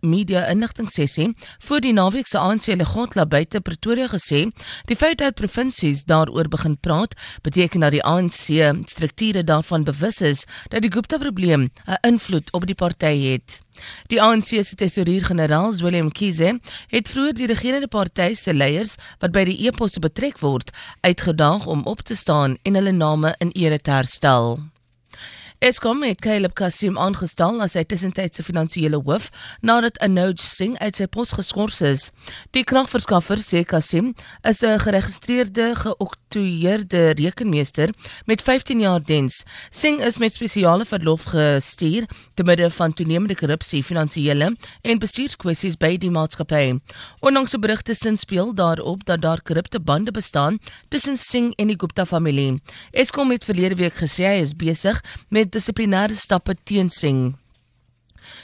media inligtingsessie voor die naweek se ANC Legotla buite Pretoria gesê, die feit dat provinsies daaroor begin praat, beteken dat die ANC strukture daarvan bewus is dat die Gupta-probleem 'n invloed op die party het. Die ANC se tesourier-generaal, Willem Kize, het vroeër die regerende party se leiers wat by die epos betrek word, uitgedaag om op te staan en hulle name in ere te herstel. Eskom het Caleb Kasim aangestel as sy tussentydse finansiële hoof nadat Anoj Singh uit sy pos geskort is. Die kragverskaffer sê Kasim is 'n geregistreerde geoktroeëerde rekenmeester met 15 jaar diens. Singh is met spesiale verlof gestuur te midde van toenemende korrupsie, finansiële en bestuurskwessies by die maatskappy. Ondanks berigte sin speel daarop dat daar korrupte bande bestaan tussen Singh en die Gupta familie. Eskom het verlede week gesê hy is besig met dissiplinêre stappe teensing.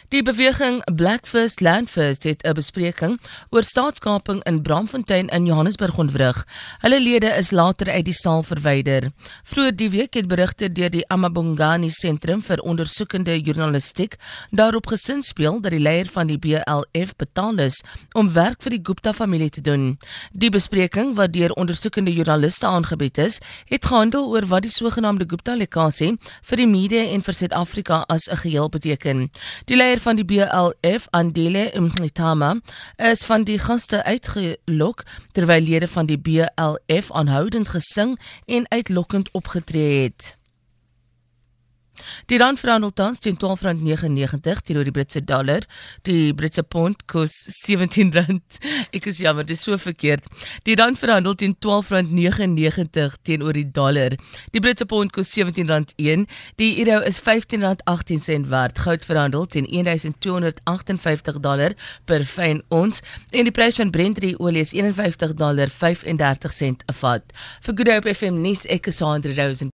Die beweging Black First Land First het 'n bespreking oor staatskaping in Bramfontein in Johannesburg ontwrig. Hulle lede is later uit die saal verwyder. Vroeër die week het berigte deur die Amabongani Sentrum vir Ondersoekende Journalistiek daarop gesin speel dat die leier van die BLF betaal is om werk vir die Gupta familie te doen. Die bespreking wat deur ondersoekende joernaliste aangebied is, het gehandel oor wat die sogenaamde Gupta-lekasie vir die media en vir Suid-Afrika as 'n geheel beteken. Die van die BLF, Andile Mngitama, is van die gaste uitgelok terwyl lede van die BLF aanhoudend gesing en uitlokkend opgetree het. Die rand verhandel tans teen R12.99 teenoor die Britse dollar. Die Britse pond kos R17. Ek is jammer, dit is so verkeerd. Die rand verhandel teen R12.99 teenoor die dollar. Die Britse pond kos R17.1. Die euro is R15.18 werd. Goud verhandel teen 1258 dollar per fyn ons en die prys van Brent olie is 51 dollar 35 sent 'n vat. Vir Good Hope FM nuus ek is Sandra Rosen.